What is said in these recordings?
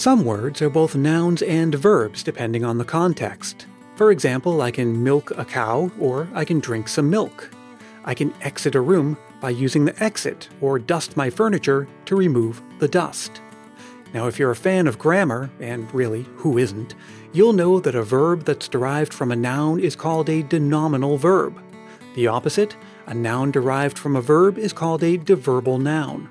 Some words are both nouns and verbs depending on the context. For example, I can milk a cow or I can drink some milk. I can exit a room by using the exit or dust my furniture to remove the dust. Now, if you're a fan of grammar, and really, who isn't, you'll know that a verb that's derived from a noun is called a denominal verb. The opposite, a noun derived from a verb, is called a deverbal noun.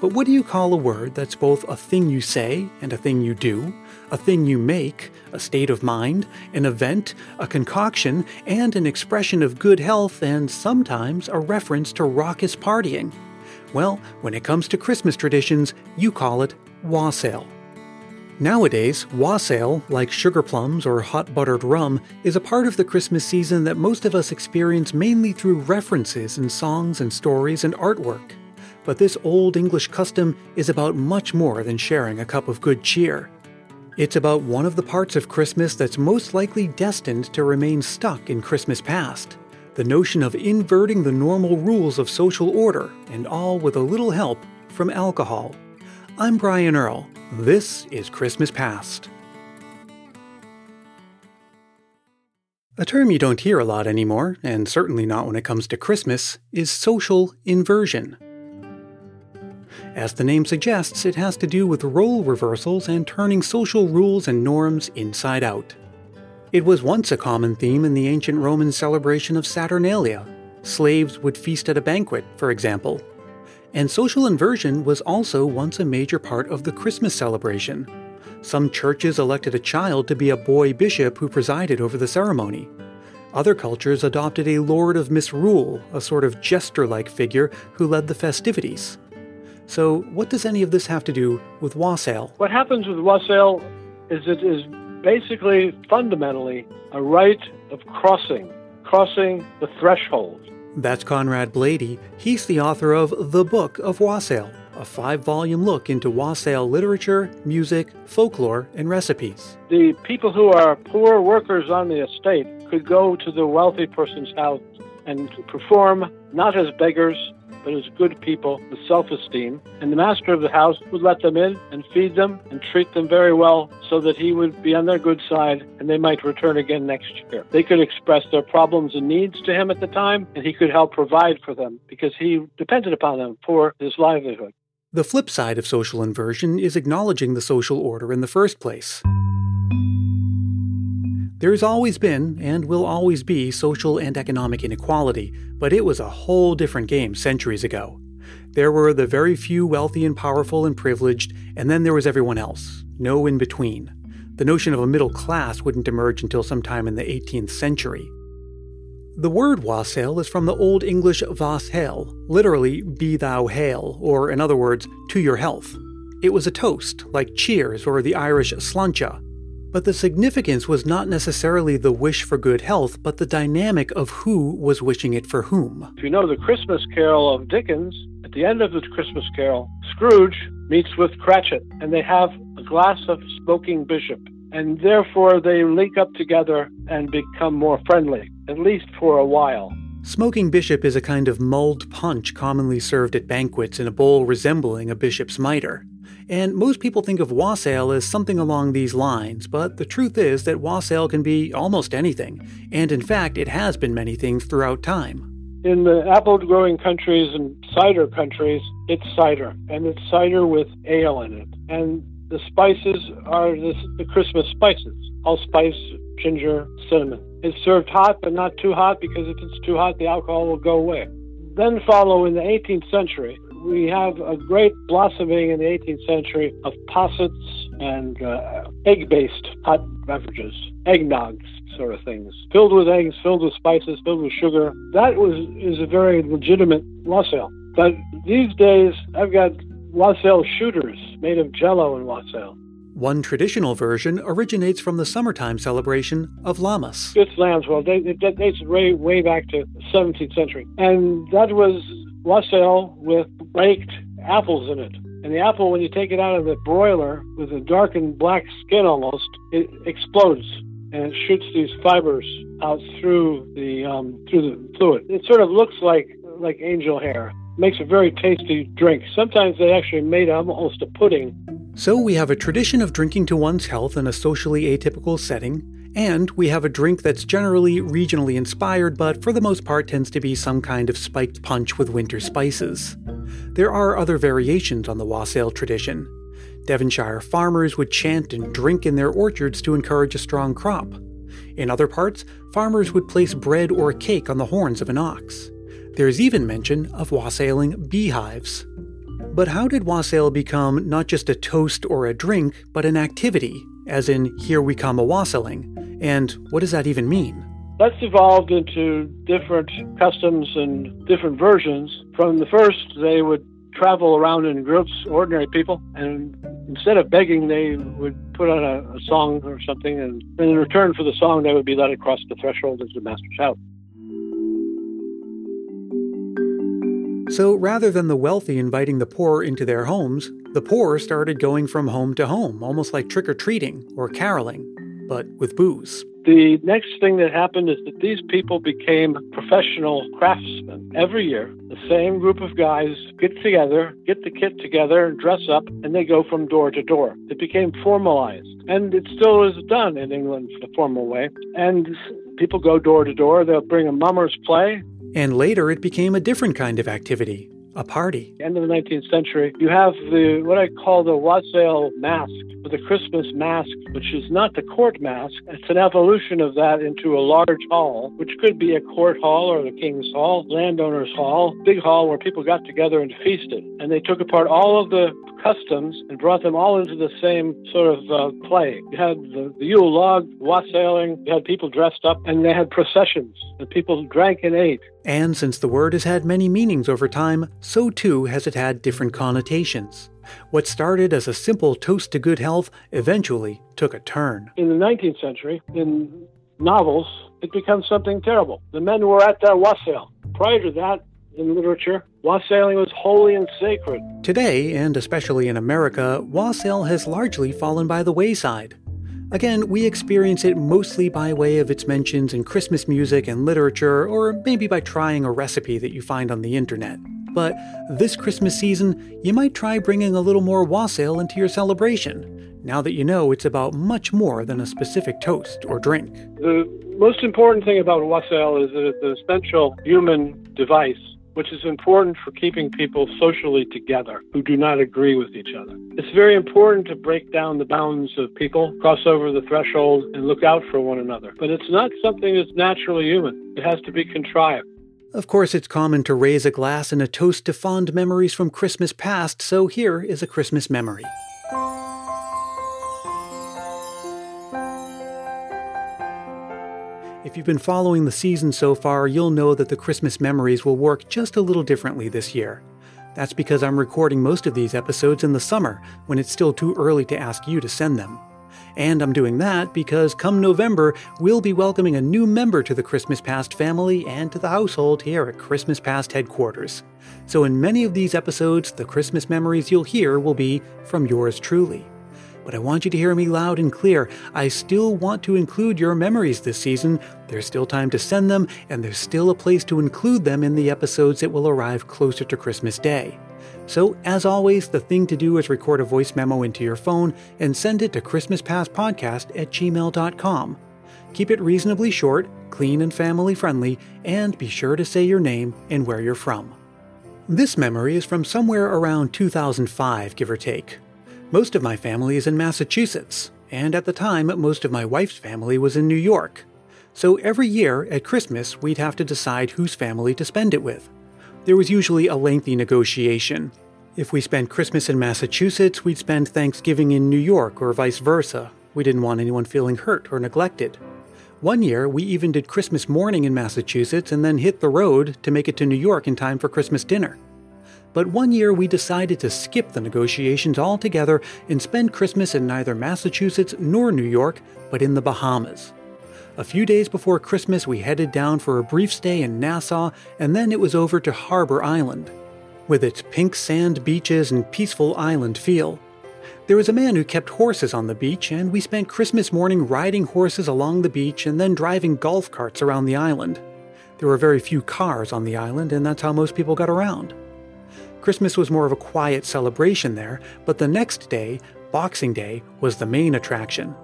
But what do you call a word that's both a thing you say and a thing you do, a thing you make, a state of mind, an event, a concoction, and an expression of good health, and sometimes a reference to raucous partying? Well, when it comes to Christmas traditions, you call it wassail. Nowadays, wassail, like sugar plums or hot buttered rum, is a part of the Christmas season that most of us experience mainly through references in songs and stories and artwork. But this old English custom is about much more than sharing a cup of good cheer. It's about one of the parts of Christmas that's most likely destined to remain stuck in Christmas past the notion of inverting the normal rules of social order, and all with a little help from alcohol. I'm Brian Earl. This is Christmas Past. A term you don't hear a lot anymore, and certainly not when it comes to Christmas, is social inversion. As the name suggests, it has to do with role reversals and turning social rules and norms inside out. It was once a common theme in the ancient Roman celebration of Saturnalia. Slaves would feast at a banquet, for example, and social inversion was also once a major part of the Christmas celebration. Some churches elected a child to be a boy bishop who presided over the ceremony. Other cultures adopted a lord of misrule, a sort of jester like figure who led the festivities. So, what does any of this have to do with wassail? What happens with wassail is it is basically fundamentally a rite of crossing, crossing the threshold. That's Conrad Bladey. He's the author of The Book of Wassail, a five volume look into wassail literature, music, folklore, and recipes. The people who are poor workers on the estate could go to the wealthy person's house and perform not as beggars, but as good people with self esteem. And the master of the house would let them in and feed them and treat them very well so that he would be on their good side and they might return again next year. They could express their problems and needs to him at the time, and he could help provide for them because he depended upon them for his livelihood. The flip side of social inversion is acknowledging the social order in the first place. There's always been, and will always be, social and economic inequality, but it was a whole different game centuries ago. There were the very few wealthy and powerful and privileged, and then there was everyone else, no in between. The notion of a middle class wouldn't emerge until sometime in the 18th century. The word wassail is from the Old English vas hael, literally be thou hail, or in other words, to your health. It was a toast, like cheers or the Irish sláinte, but the significance was not necessarily the wish for good health, but the dynamic of who was wishing it for whom. If you know the Christmas Carol of Dickens, at the end of the Christmas Carol, Scrooge meets with Cratchit, and they have a glass of smoking bishop. And therefore, they link up together and become more friendly, at least for a while. Smoking bishop is a kind of mulled punch commonly served at banquets in a bowl resembling a bishop's mitre. And most people think of wassail as something along these lines, but the truth is that wassail can be almost anything, and in fact, it has been many things throughout time. In the apple growing countries and cider countries, it's cider, and it's cider with ale in it. And the spices are the, the Christmas spices allspice, ginger, cinnamon. It's served hot, but not too hot because if it's too hot, the alcohol will go away. Then follow in the 18th century we have a great blossoming in the 18th century of possets and uh, egg based hot beverages, eggnogs sort of things, filled with eggs, filled with spices, filled with sugar. That was is a very legitimate wassail. But these days, I've got wassail shooters made of jello and wassail. One traditional version originates from the summertime celebration of Lammas. It's lamb's wool. It dates way, way back to the 17th century. And that was wassail with baked apples in it. And the apple, when you take it out of the broiler with a darkened black skin almost, it explodes and it shoots these fibers out through the um, through the fluid. It sort of looks like like angel hair. Makes a very tasty drink. Sometimes they actually made almost a pudding. So we have a tradition of drinking to one's health in a socially atypical setting, and we have a drink that's generally regionally inspired, but for the most part tends to be some kind of spiked punch with winter spices. There are other variations on the wassail tradition. Devonshire farmers would chant and drink in their orchards to encourage a strong crop. In other parts, farmers would place bread or cake on the horns of an ox. There's even mention of wassailing beehives. But how did wassail become not just a toast or a drink, but an activity, as in, here we come a wassailing? And what does that even mean? That's evolved into different customs and different versions. From the first, they would travel around in groups, ordinary people, and instead of begging, they would put on a, a song or something, and in return for the song, they would be let across the threshold of the master's house. So rather than the wealthy inviting the poor into their homes, the poor started going from home to home, almost like trick or treating or caroling, but with booze. The next thing that happened is that these people became professional craftsmen. Every year, the same group of guys get together, get the kit together, dress up, and they go from door to door. It became formalized. And it still is done in England the formal way. And people go door to door. They'll bring a mummer's play. And later it became a different kind of activity a party. End of the 19th century, you have the what I call the wassail masque, or the Christmas masque, which is not the court masque. It's an evolution of that into a large hall, which could be a court hall or the king's hall, landowner's hall, big hall where people got together and feasted. And they took apart all of the customs and brought them all into the same sort of uh, play. You had the, the Yule log, wassailing, you had people dressed up, and they had processions, and people drank and ate. And since the word has had many meanings over time, so too has it had different connotations. What started as a simple toast to good health eventually took a turn. In the 19th century, in novels, it becomes something terrible. The men were at their wassail. Prior to that, in literature, wassailing was holy and sacred. Today, and especially in America, wassail has largely fallen by the wayside. Again, we experience it mostly by way of its mentions in Christmas music and literature, or maybe by trying a recipe that you find on the internet. But this Christmas season, you might try bringing a little more wassail into your celebration, now that you know it's about much more than a specific toast or drink. The most important thing about wassail is that it's an essential human device which is important for keeping people socially together who do not agree with each other. It's very important to break down the bounds of people, cross over the threshold, and look out for one another. But it's not something that's naturally human, it has to be contrived. Of course, it's common to raise a glass and a toast to fond memories from Christmas past, so here is a Christmas memory. If you've been following the season so far, you'll know that the Christmas memories will work just a little differently this year. That's because I'm recording most of these episodes in the summer, when it's still too early to ask you to send them. And I'm doing that because come November, we'll be welcoming a new member to the Christmas Past family and to the household here at Christmas Past headquarters. So, in many of these episodes, the Christmas memories you'll hear will be from yours truly but I want you to hear me loud and clear. I still want to include your memories this season. There's still time to send them, and there's still a place to include them in the episodes that will arrive closer to Christmas Day. So, as always, the thing to do is record a voice memo into your phone and send it to ChristmasPastPodcast at gmail.com. Keep it reasonably short, clean and family friendly, and be sure to say your name and where you're from. This memory is from somewhere around 2005, give or take. Most of my family is in Massachusetts, and at the time, most of my wife's family was in New York. So every year, at Christmas, we'd have to decide whose family to spend it with. There was usually a lengthy negotiation. If we spent Christmas in Massachusetts, we'd spend Thanksgiving in New York, or vice versa. We didn't want anyone feeling hurt or neglected. One year, we even did Christmas morning in Massachusetts and then hit the road to make it to New York in time for Christmas dinner. But one year we decided to skip the negotiations altogether and spend Christmas in neither Massachusetts nor New York, but in the Bahamas. A few days before Christmas, we headed down for a brief stay in Nassau, and then it was over to Harbour Island. With its pink sand beaches and peaceful island feel. There was a man who kept horses on the beach, and we spent Christmas morning riding horses along the beach and then driving golf carts around the island. There were very few cars on the island, and that's how most people got around. Christmas was more of a quiet celebration there, but the next day, Boxing Day was the main attraction.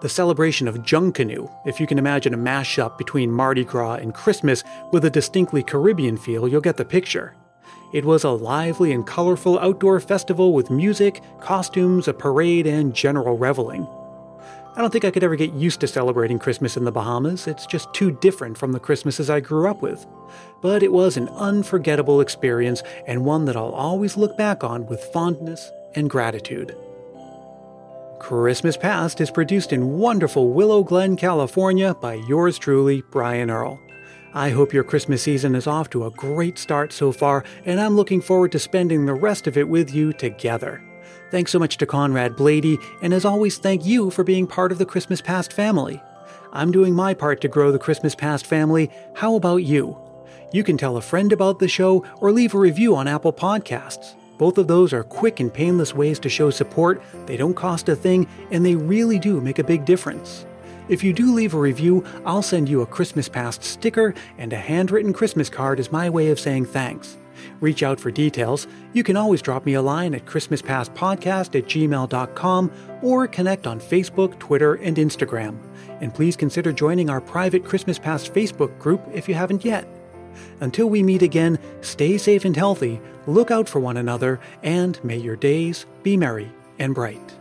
The celebration of Junkanoo, if you can imagine a mashup between Mardi Gras and Christmas with a distinctly Caribbean feel, you'll get the picture. It was a lively and colorful outdoor festival with music, costumes, a parade, and general reveling. I don't think I could ever get used to celebrating Christmas in the Bahamas. It's just too different from the Christmases I grew up with. But it was an unforgettable experience and one that I'll always look back on with fondness and gratitude. Christmas Past is produced in wonderful Willow Glen, California by yours truly, Brian Earl. I hope your Christmas season is off to a great start so far, and I'm looking forward to spending the rest of it with you together. Thanks so much to Conrad Bladey, and as always, thank you for being part of the Christmas Past family. I'm doing my part to grow the Christmas Past family. How about you? You can tell a friend about the show or leave a review on Apple Podcasts. Both of those are quick and painless ways to show support, they don't cost a thing, and they really do make a big difference. If you do leave a review, I'll send you a Christmas Past sticker and a handwritten Christmas card as my way of saying thanks. Reach out for details. You can always drop me a line at ChristmasPastPodcast at gmail.com or connect on Facebook, Twitter, and Instagram. And please consider joining our private Christmas Past Facebook group if you haven't yet. Until we meet again, stay safe and healthy, look out for one another, and may your days be merry and bright.